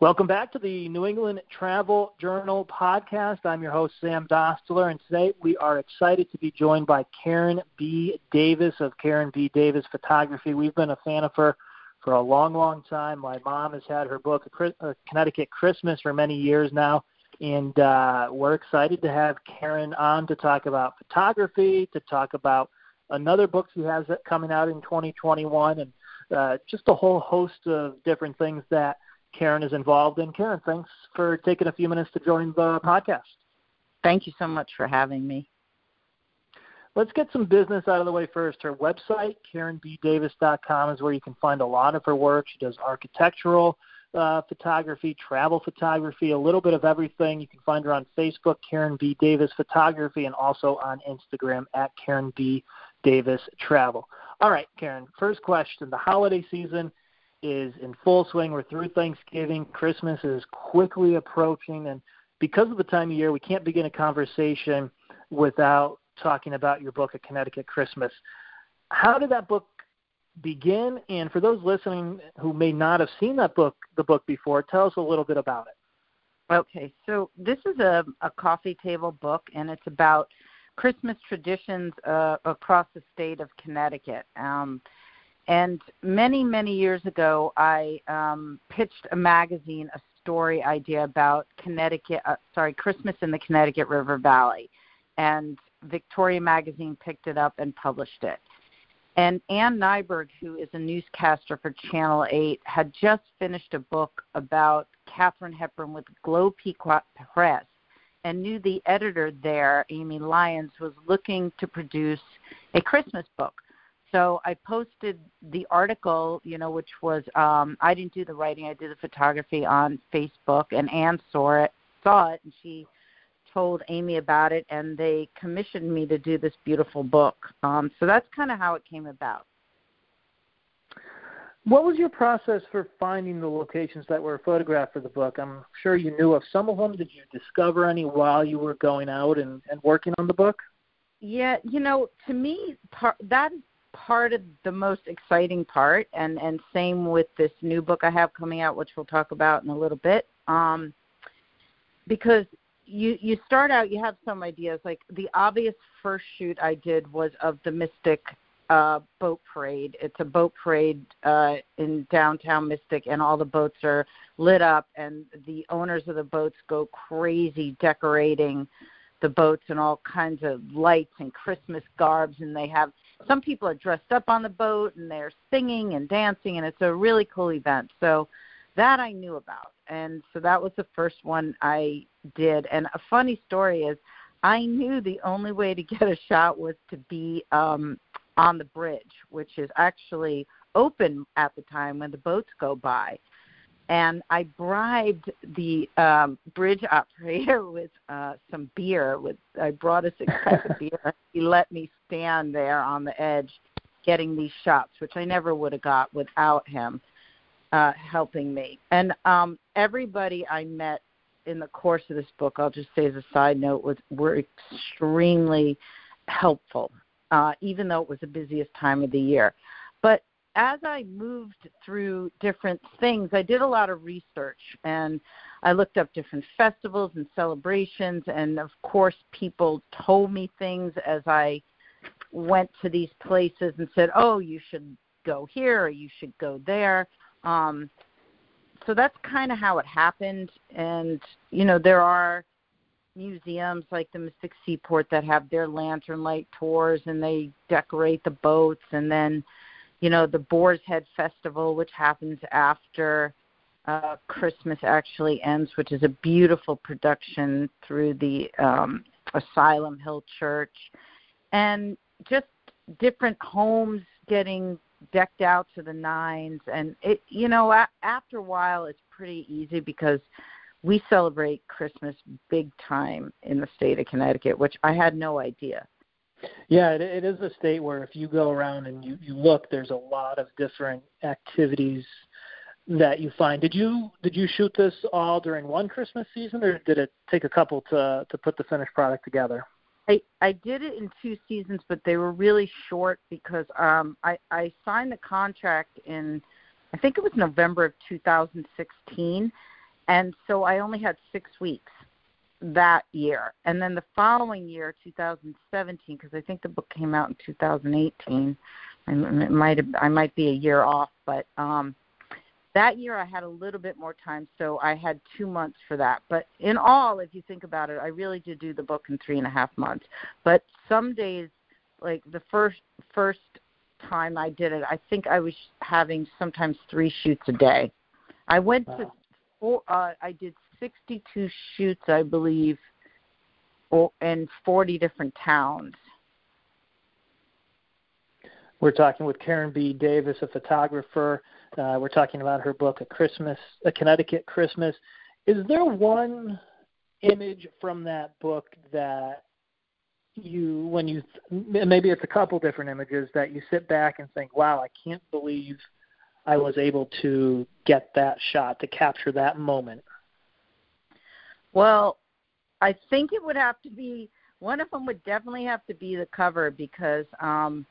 Welcome back to the New England Travel Journal podcast. I'm your host, Sam Dostler, and today we are excited to be joined by Karen B. Davis of Karen B. Davis Photography. We've been a fan of her for a long, long time. My mom has had her book, Connecticut Christmas, for many years now, and uh, we're excited to have Karen on to talk about photography, to talk about another book she has coming out in 2021, and uh, just a whole host of different things that Karen is involved in. Karen, thanks for taking a few minutes to join the podcast. Thank you so much for having me. Let's get some business out of the way first. Her website, KarenBDavis.com, is where you can find a lot of her work. She does architectural uh, photography, travel photography, a little bit of everything. You can find her on Facebook, Karen B. Davis Photography, and also on Instagram at Karen B. Davis Travel. All right, Karen, first question. The holiday season is in full swing. We're through Thanksgiving. Christmas is quickly approaching. And because of the time of year, we can't begin a conversation without talking about your book, A Connecticut Christmas. How did that book begin? And for those listening who may not have seen that book, the book before, tell us a little bit about it. Okay, so this is a, a coffee table book, and it's about Christmas traditions uh, across the state of Connecticut. Um, and many, many years ago, I um, pitched a magazine, a story idea about Connecticut, uh, sorry, Christmas in the Connecticut River Valley. And Victoria Magazine picked it up and published it. And Ann Nyberg, who is a newscaster for Channel 8, had just finished a book about Katharine Hepburn with Globe Pequot Press and knew the editor there, Amy Lyons, was looking to produce a Christmas book. So I posted the article, you know, which was um, I didn't do the writing, I did the photography on Facebook, and Ann saw it, saw it, and she told Amy about it, and they commissioned me to do this beautiful book. Um, so that's kind of how it came about. What was your process for finding the locations that were photographed for the book? I'm sure you knew of some of them. Did you discover any while you were going out and, and working on the book? Yeah, you know, to me, part, that is part of the most exciting part and and same with this new book I have coming out which we'll talk about in a little bit um because you you start out you have some ideas. Like the obvious first shoot I did was of the Mystic uh boat parade. It's a boat parade uh in downtown Mystic and all the boats are lit up and the owners of the boats go crazy decorating the boats and all kinds of lights and Christmas garbs and they have some people are dressed up on the boat and they're singing and dancing and it's a really cool event. So that I knew about. And so that was the first one I did. And a funny story is I knew the only way to get a shot was to be um on the bridge, which is actually open at the time when the boats go by and I bribed the um, bridge operator with uh, some beer. With I brought a six pack of beer. He let me stand there on the edge, getting these shots, which I never would have got without him uh, helping me. And um, everybody I met in the course of this book, I'll just say as a side note, was were extremely helpful, uh, even though it was the busiest time of the year. But as I moved through different things, I did a lot of research and I looked up different festivals and celebrations. And of course, people told me things as I went to these places and said, oh, you should go here or you should go there. Um, so that's kind of how it happened. And, you know, there are museums like the Mystic Seaport that have their lantern light tours and they decorate the boats and then you know the Boar's Head Festival, which happens after uh, Christmas actually ends, which is a beautiful production through the um, Asylum Hill Church, and just different homes getting decked out to the nines. And it, you know, a- after a while, it's pretty easy because we celebrate Christmas big time in the state of Connecticut, which I had no idea. Yeah, it, it is a state where if you go around and you, you look, there's a lot of different activities that you find. Did you did you shoot this all during one Christmas season, or did it take a couple to to put the finished product together? I I did it in two seasons, but they were really short because um I I signed the contract in I think it was November of 2016 And so I only had six weeks that year. And then the following year, 2017, because I think the book came out in 2018. I might have, I might be a year off, but um, that year I had a little bit more time, so I had two months for that. But in all, if you think about it, I really did do the book in three and a half months. But some days, like the first first time I did it, I think I was having sometimes three shoots a day. I went wow. to four. Uh, I did 62 shoots, I believe, in 40 different towns. We're talking with Karen B. Davis, a photographer. Uh, we're talking about her book, A Christmas, A Connecticut Christmas. Is there one image from that book that you, when you, maybe it's a couple different images that you sit back and think, "Wow, I can't believe I was able to get that shot to capture that moment"? Well, I think it would have to be one of them would definitely have to be the cover because um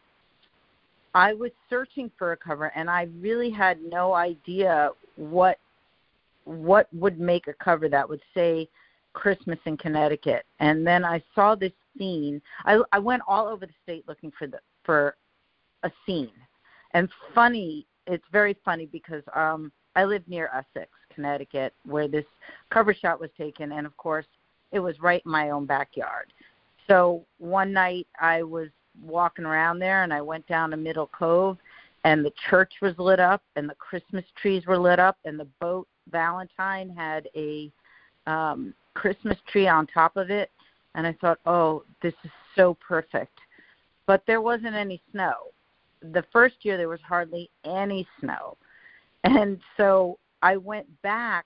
I was searching for a cover and I really had no idea what what would make a cover that would say Christmas in Connecticut. And then I saw this scene. I I went all over the state looking for the for a scene. And funny, it's very funny because um I live near Essex Connecticut, where this cover shot was taken, and of course, it was right in my own backyard. So one night I was walking around there, and I went down to Middle Cove, and the church was lit up, and the Christmas trees were lit up, and the boat Valentine had a um, Christmas tree on top of it, and I thought, oh, this is so perfect. But there wasn't any snow. The first year there was hardly any snow. And so I went back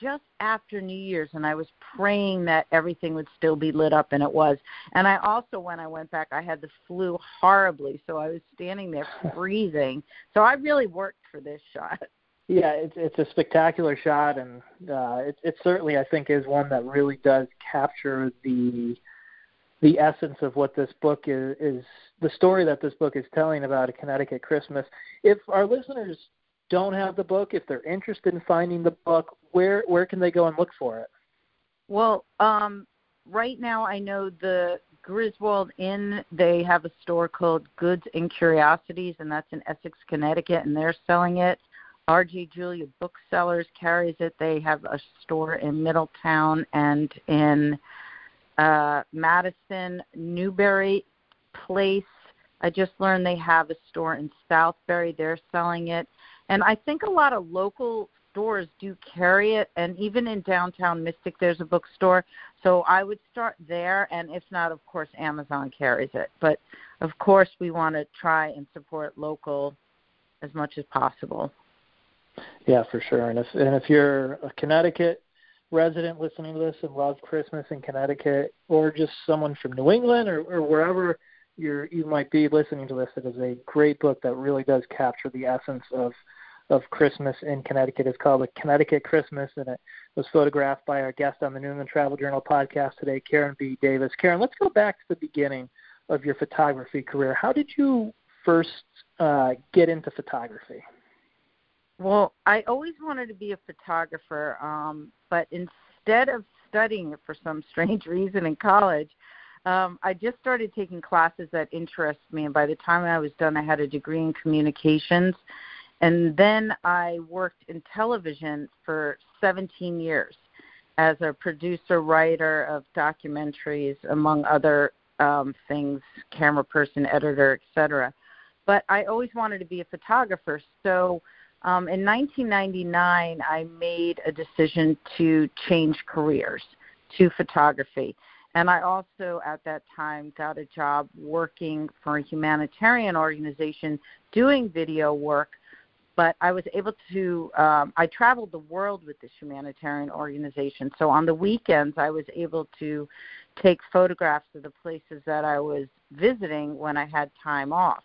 just after New Year's and I was praying that everything would still be lit up and it was. And I also when I went back I had the flu horribly, so I was standing there freezing. So I really worked for this shot. Yeah, it's it's a spectacular shot and uh it it certainly I think is one that really does capture the the essence of what this book is is the story that this book is telling about a Connecticut Christmas. If our listeners don't have the book, if they're interested in finding the book, where where can they go and look for it? Well, um, right now I know the Griswold Inn. They have a store called Goods and Curiosities, and that's in Essex, Connecticut, and they're selling it. R.J. Julia Booksellers carries it. They have a store in Middletown and in uh, Madison, Newbury Place. I just learned they have a store in Southbury. They're selling it. And I think a lot of local stores do carry it, and even in downtown Mystic, there's a bookstore. So I would start there, and if not, of course, Amazon carries it. But of course, we want to try and support local as much as possible. Yeah, for sure. And if and if you're a Connecticut resident listening to this and love Christmas in Connecticut, or just someone from New England or, or wherever you're you might be listening to this, it is a great book that really does capture the essence of of Christmas in Connecticut. It's called the Connecticut Christmas, and it was photographed by our guest on the New England Travel Journal podcast today, Karen B. Davis. Karen, let's go back to the beginning of your photography career. How did you first uh, get into photography? Well, I always wanted to be a photographer, um, but instead of studying it for some strange reason in college, um, I just started taking classes that interest me, and by the time I was done, I had a degree in communications and then I worked in television for 17 years as a producer, writer of documentaries, among other um, things, camera person, editor, etc. But I always wanted to be a photographer. So um, in 1999, I made a decision to change careers to photography. And I also, at that time, got a job working for a humanitarian organization doing video work but I was able to. Um, I traveled the world with this humanitarian organization, so on the weekends I was able to take photographs of the places that I was visiting when I had time off,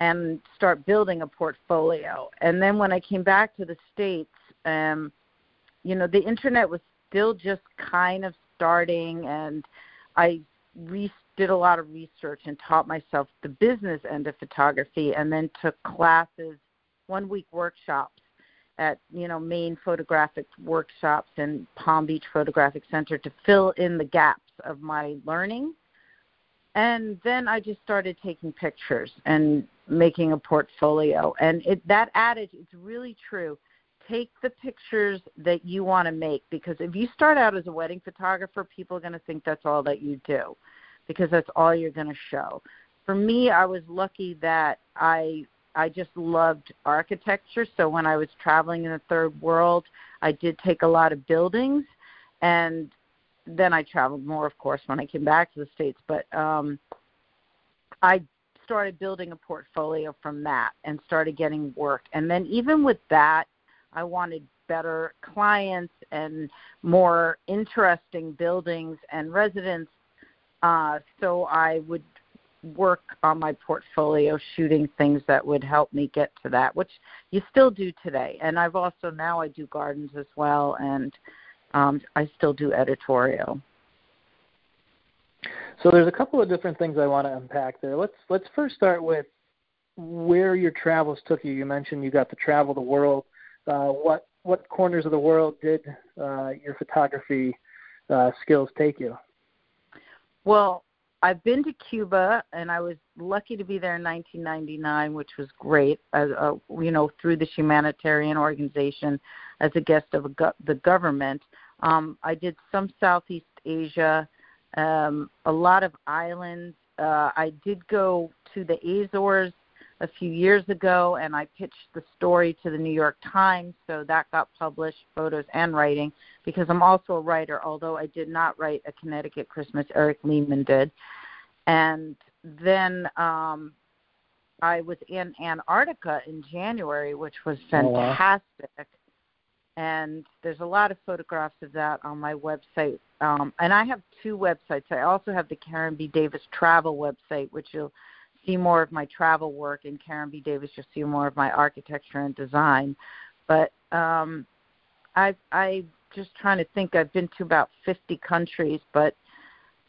and start building a portfolio. And then when I came back to the states, um, you know, the internet was still just kind of starting, and I re- did a lot of research and taught myself the business end of photography, and then took classes one week workshops at you know Maine photographic workshops and Palm Beach Photographic Center to fill in the gaps of my learning. And then I just started taking pictures and making a portfolio. And it, that adage is really true. Take the pictures that you want to make because if you start out as a wedding photographer, people are going to think that's all that you do because that's all you're going to show. For me, I was lucky that I I just loved architecture. So when I was traveling in the third world, I did take a lot of buildings, and then I traveled more, of course, when I came back to the states. But um, I started building a portfolio from that and started getting work. And then even with that, I wanted better clients and more interesting buildings and residents. Uh, so I would work on my portfolio shooting things that would help me get to that which you still do today. And i've also now i do gardens as well and um, i still do editorial. So there's a couple of different things i want to unpack there. Let's let's first start with where your travels took you. You mentioned you got to travel the world. Uh, what what corners of the world did uh, your photography uh, skills take you? Well I've been to Cuba, and I was lucky to be there in 1999, which was great. As uh, you know, through this humanitarian organization, as a guest of a go- the government. Um, I did some Southeast Asia, um, a lot of islands. Uh, I did go to the Azores a few years ago, and I pitched the story to the New York Times, so that got published, photos and writing, because I'm also a writer, although I did not write a Connecticut Christmas. Eric Lehman did, and then um, I was in Antarctica in January, which was fantastic. Oh, wow. And there's a lot of photographs of that on my website. Um, and I have two websites. I also have the Karen B. Davis travel website, which you'll see more of my travel work in Karen B. Davis. You'll see more of my architecture and design. But um, I I just trying to think. I've been to about 50 countries, but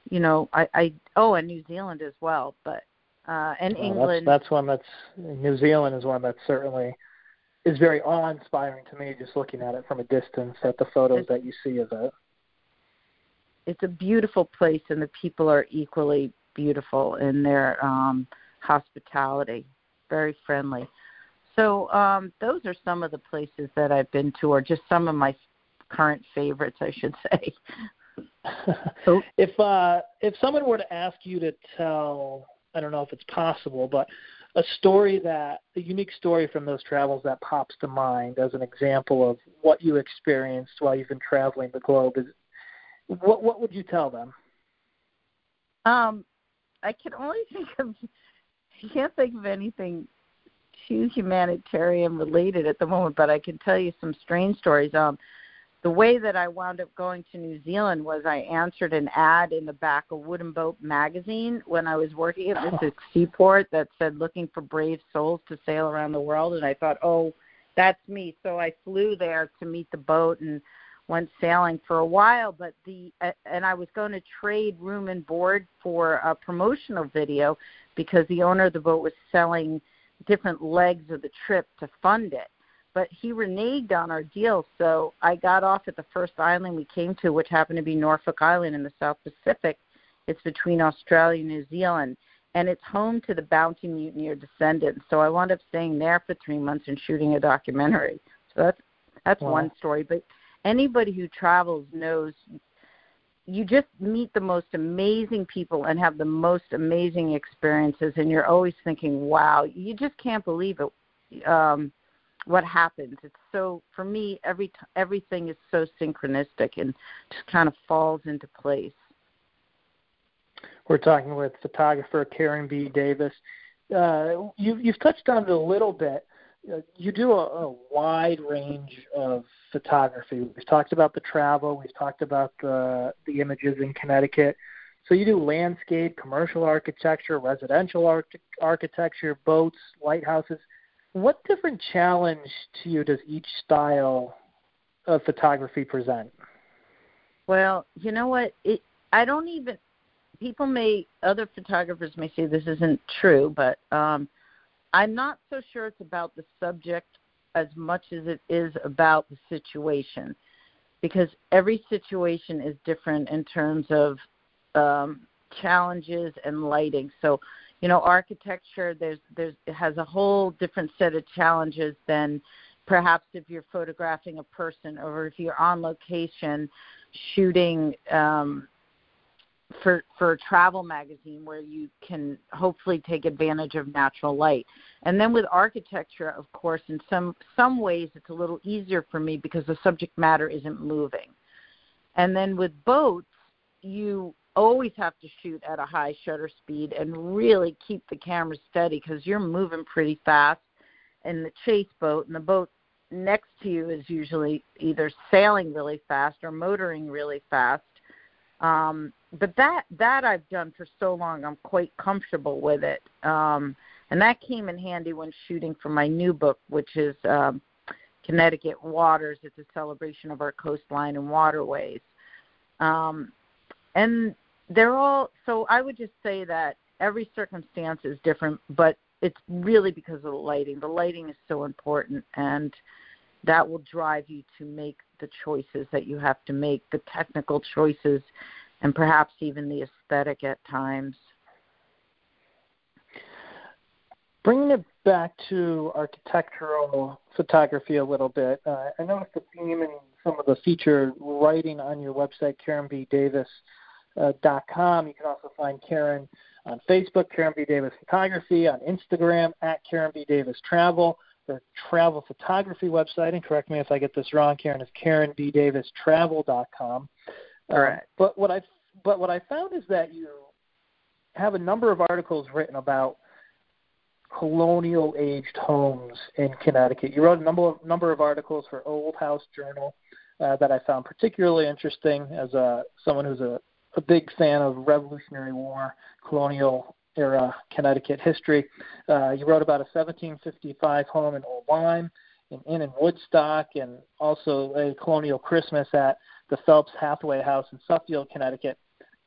you know, I, I oh, and New Zealand as well. But uh, and well, England. That's, that's one that's New Zealand is one that certainly is very awe-inspiring to me. Just looking at it from a distance, at the photos it's, that you see of it. It's a beautiful place, and the people are equally beautiful in their um, hospitality, very friendly. So um, those are some of the places that I've been to, or just some of my current favorites, I should say. so, if uh, if someone were to ask you to tell, I don't know if it's possible, but a story that a unique story from those travels that pops to mind as an example of what you experienced while you've been traveling the globe is what what would you tell them? Um, I can only think of I can't think of anything too humanitarian related at the moment, but I can tell you some strange stories. Um, the way that I wound up going to New Zealand was I answered an ad in the back of Wooden Boat magazine when I was working at this seaport that said looking for brave souls to sail around the world and I thought, "Oh, that's me." So I flew there to meet the boat and went sailing for a while, but the uh, and I was going to trade room and board for a promotional video because the owner of the boat was selling different legs of the trip to fund it. But he reneged on our deal, so I got off at the first island we came to, which happened to be Norfolk Island in the South Pacific. It's between Australia and New Zealand, and it's home to the Bounty Mutineer descendants. So I wound up staying there for three months and shooting a documentary. So that's that's wow. one story. But anybody who travels knows you just meet the most amazing people and have the most amazing experiences and you're always thinking wow you just can't believe it um what happens. It's so for me every t- everything is so synchronistic and just kind of falls into place. We're talking with photographer karen b. Davis. Uh, you, you've touched on it a little bit you do a, a wide range of photography. We've talked about the travel. We've talked about the the images in Connecticut. So you do landscape, commercial architecture, residential arch- architecture, boats, lighthouses. What different challenge to you does each style of photography present? Well, you know what? It, I don't even. People may, other photographers may say this isn't true, but um, I'm not so sure it's about the subject as much as it is about the situation because every situation is different in terms of um, challenges and lighting. So, you know, architecture there's there's it has a whole different set of challenges than perhaps if you're photographing a person or if you're on location shooting um, for for a travel magazine where you can hopefully take advantage of natural light. And then with architecture, of course, in some some ways it's a little easier for me because the subject matter isn't moving. And then with boats, you always have to shoot at a high shutter speed and really keep the camera steady because you're moving pretty fast in the chase boat and the boat next to you is usually either sailing really fast or motoring really fast um but that that I've done for so long, I'm quite comfortable with it. Um, and that came in handy when shooting for my new book, which is um, Connecticut Waters. It's a celebration of our coastline and waterways. Um, and they're all so. I would just say that every circumstance is different, but it's really because of the lighting. The lighting is so important, and that will drive you to make the choices that you have to make, the technical choices and perhaps even the aesthetic at times. Bringing it back to architectural photography a little bit, uh, I noticed the theme in some of the featured writing on your website, KarenBDavis.com. You can also find Karen on Facebook, Karen B. Davis Photography, on Instagram, at Karen B. Davis Travel. Her travel photography website, and correct me if I get this wrong, Karen, is KarenBDavisTravel.com. All right. Uh, but what I but what I found is that you have a number of articles written about colonial aged homes in Connecticut. You wrote a number of number of articles for Old House Journal uh, that I found particularly interesting as a someone who's a, a big fan of Revolutionary War, colonial era Connecticut history. Uh, you wrote about a 1755 home in Old Lyme, an inn in Woodstock, and also a colonial Christmas at the Phelps Hathaway House in Suffield, Connecticut.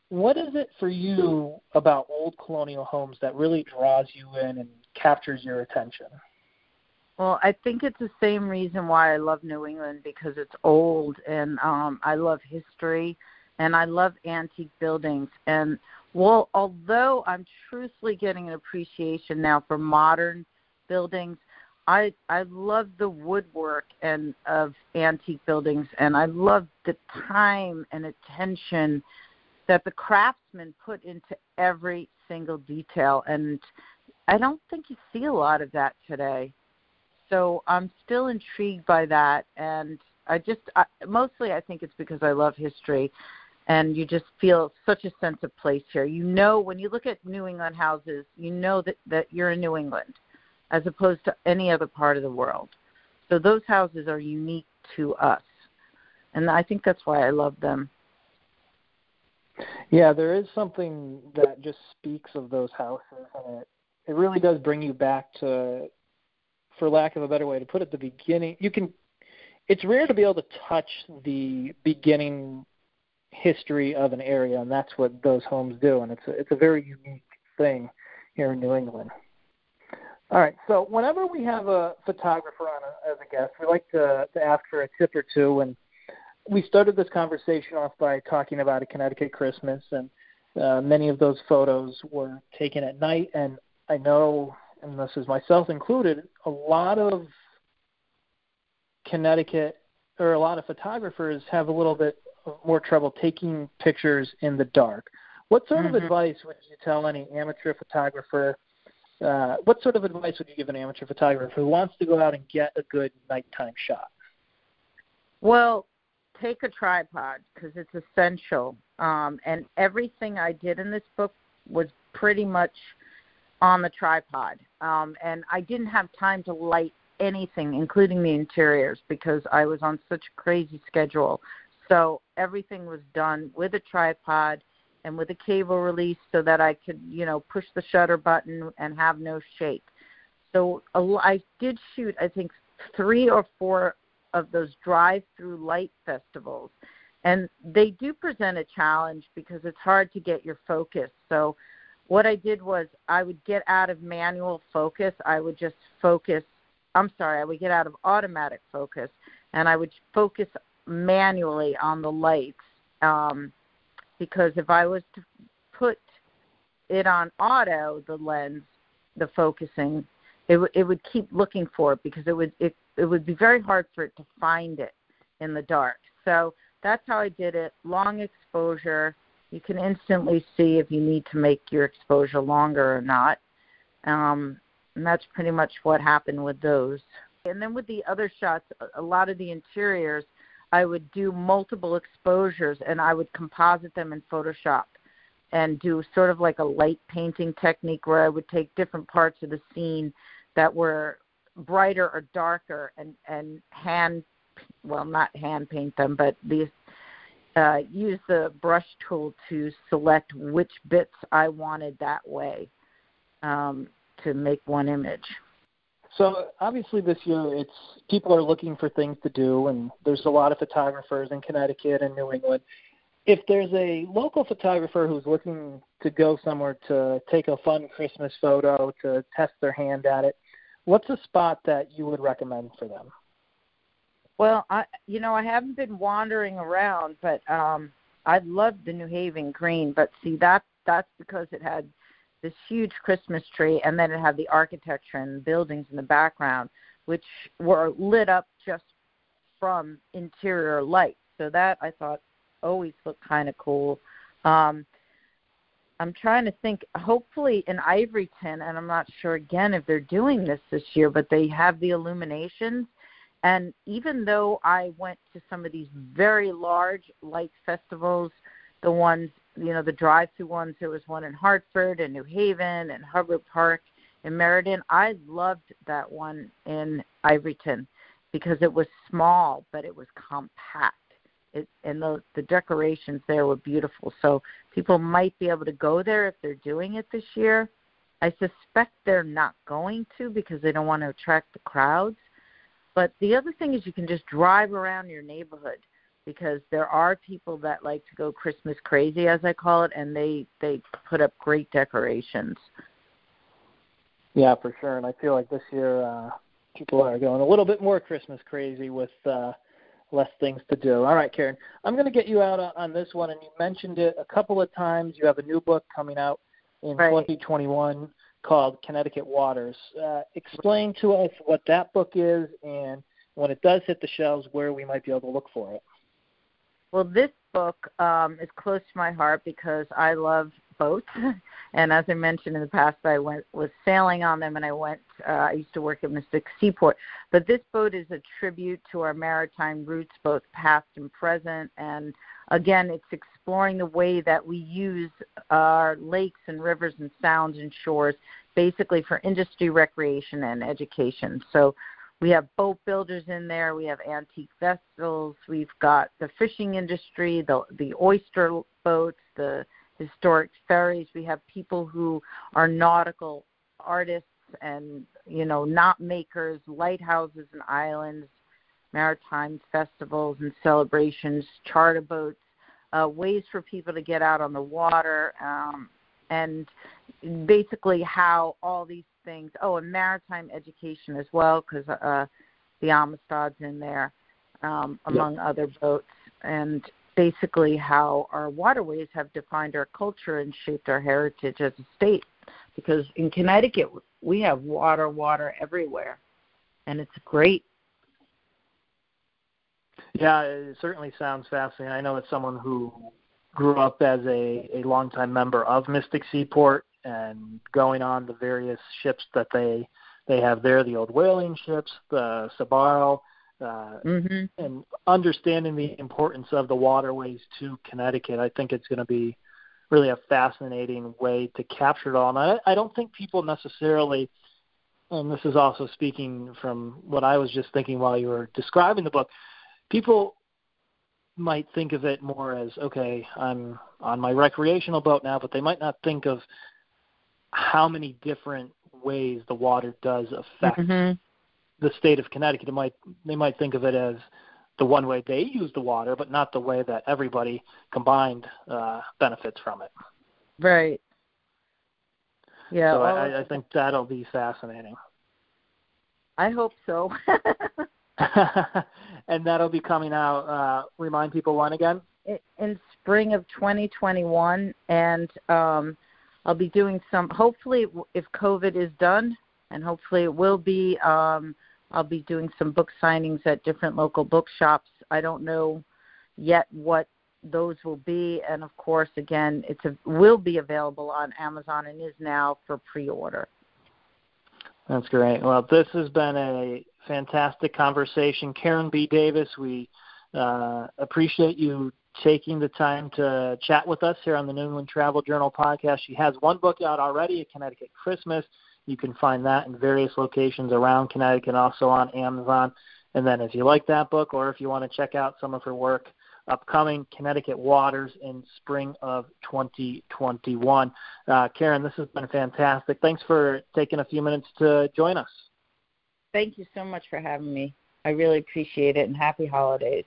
What is it for you about old colonial homes that really draws you in and captures your attention? Well, I think it's the same reason why I love New England because it's old and um I love history and I love antique buildings and well although I'm truthfully getting an appreciation now for modern buildings, I I love the woodwork and of antique buildings, and I love the time and attention that the craftsmen put into every single detail. And I don't think you see a lot of that today. So I'm still intrigued by that, and I just I, mostly I think it's because I love history, and you just feel such a sense of place here. You know, when you look at New England houses, you know that that you're in New England as opposed to any other part of the world. So those houses are unique to us. And I think that's why I love them. Yeah, there is something that just speaks of those houses and it it really does bring you back to for lack of a better way to put it the beginning you can it's rare to be able to touch the beginning history of an area and that's what those homes do and it's a, it's a very unique thing here in New England. All right. So whenever we have a photographer on a, as a guest, we like to, to ask for a tip or two. And we started this conversation off by talking about a Connecticut Christmas, and uh, many of those photos were taken at night. And I know, and this is myself included, a lot of Connecticut or a lot of photographers have a little bit more trouble taking pictures in the dark. What sort mm-hmm. of advice would you tell any amateur photographer uh, what sort of advice would you give an amateur photographer who wants to go out and get a good nighttime shot? Well, take a tripod because it's essential. Um, and everything I did in this book was pretty much on the tripod. Um, and I didn't have time to light anything, including the interiors, because I was on such a crazy schedule. So everything was done with a tripod and with a cable release so that I could, you know, push the shutter button and have no shake. So I did shoot, I think, three or four of those drive-through light festivals, and they do present a challenge because it's hard to get your focus. So what I did was I would get out of manual focus. I would just focus I'm sorry, I would get out of automatic focus and I would focus manually on the lights um, because if I was to put it on auto, the lens, the focusing, it, w- it would keep looking for it because it would it, it would be very hard for it to find it in the dark. So that's how I did it. Long exposure. You can instantly see if you need to make your exposure longer or not. Um, and that's pretty much what happened with those. And then with the other shots, a lot of the interiors, I would do multiple exposures and I would composite them in Photoshop and do sort of like a light painting technique where I would take different parts of the scene that were brighter or darker and and hand well not hand paint them but these uh, use the brush tool to select which bits I wanted that way um, to make one image. So obviously this year it's people are looking for things to do and there's a lot of photographers in Connecticut and New England. If there's a local photographer who's looking to go somewhere to take a fun Christmas photo, to test their hand at it, what's a spot that you would recommend for them? Well, I you know, I haven't been wandering around, but um I loved the New Haven green, but see that that's because it had this huge Christmas tree, and then it had the architecture and buildings in the background, which were lit up just from interior lights. So that I thought always looked kind of cool. Um, I'm trying to think. Hopefully in Ivoryton, and I'm not sure again if they're doing this this year, but they have the illuminations. And even though I went to some of these very large light festivals, the ones you know the drive-through ones. There was one in Hartford and New Haven and Hubbard Park in Meriden. I loved that one in Ivoryton because it was small but it was compact. It, and the the decorations there were beautiful. So people might be able to go there if they're doing it this year. I suspect they're not going to because they don't want to attract the crowds. But the other thing is you can just drive around your neighborhood because there are people that like to go Christmas crazy, as I call it, and they they put up great decorations. Yeah, for sure. And I feel like this year uh, people are going a little bit more Christmas crazy with uh, less things to do. All right, Karen, I'm going to get you out on this one, and you mentioned it a couple of times. You have a new book coming out in right. 2021 called Connecticut Waters. Uh, explain to us what that book is, and when it does hit the shelves, where we might be able to look for it. Well, this book um, is close to my heart because I love boats, and as I mentioned in the past, I went was sailing on them, and I went. Uh, I used to work at Mystic Seaport, but this boat is a tribute to our maritime roots, both past and present, and again, it's exploring the way that we use our lakes and rivers and sounds and shores, basically for industry, recreation, and education. So we have boat builders in there. We have antique vessels. We've got the fishing industry, the the oyster boats, the historic ferries. We have people who are nautical artists and you know knot makers, lighthouses and islands, maritime festivals and celebrations, charter boats, uh, ways for people to get out on the water, um, and basically how all these things. Oh, and maritime education as well, because uh, the Amistad's in there, um, among yep. other boats, and basically how our waterways have defined our culture and shaped our heritage as a state. Because in Connecticut, we have water, water everywhere, and it's great. Yeah, it certainly sounds fascinating. I know it's someone who grew up as a, a longtime member of Mystic Seaport and going on the various ships that they they have there, the old whaling ships, the Sabino, uh, mm-hmm. and understanding the importance of the waterways to Connecticut. I think it's going to be really a fascinating way to capture it all. And I, I don't think people necessarily, and this is also speaking from what I was just thinking while you were describing the book, people might think of it more as okay, I'm on my recreational boat now, but they might not think of how many different ways the water does affect mm-hmm. the state of Connecticut. It might they might think of it as the one way they use the water, but not the way that everybody combined uh, benefits from it. Right. Yeah. So well, I, I think that'll be fascinating. I hope so. and that'll be coming out. Uh, remind people when again? In spring of 2021, and um, I'll be doing some. Hopefully, if COVID is done, and hopefully it will be, um, I'll be doing some book signings at different local bookshops. I don't know yet what those will be, and of course, again, it's a, will be available on Amazon and is now for pre-order. That's great. Well, this has been a fantastic conversation. Karen B. Davis, we uh, appreciate you taking the time to chat with us here on the New England Travel Journal podcast. She has one book out already, A Connecticut Christmas. You can find that in various locations around Connecticut and also on Amazon. And then if you like that book or if you want to check out some of her work, upcoming Connecticut Waters in spring of 2021. Uh, Karen, this has been fantastic. Thanks for taking a few minutes to join us. Thank you so much for having me. I really appreciate it, and happy holidays.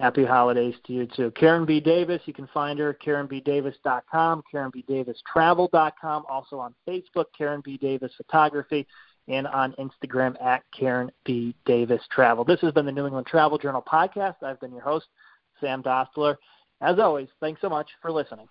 Happy holidays to you too. Karen B. Davis, you can find her at KarenBDavis.com, KarenBDavisTravel.com, also on Facebook, Karen B. Davis Photography, and on Instagram at Karen B. Davis Travel. This has been the New England Travel Journal podcast. I've been your host, Sam Dostler. As always, thanks so much for listening.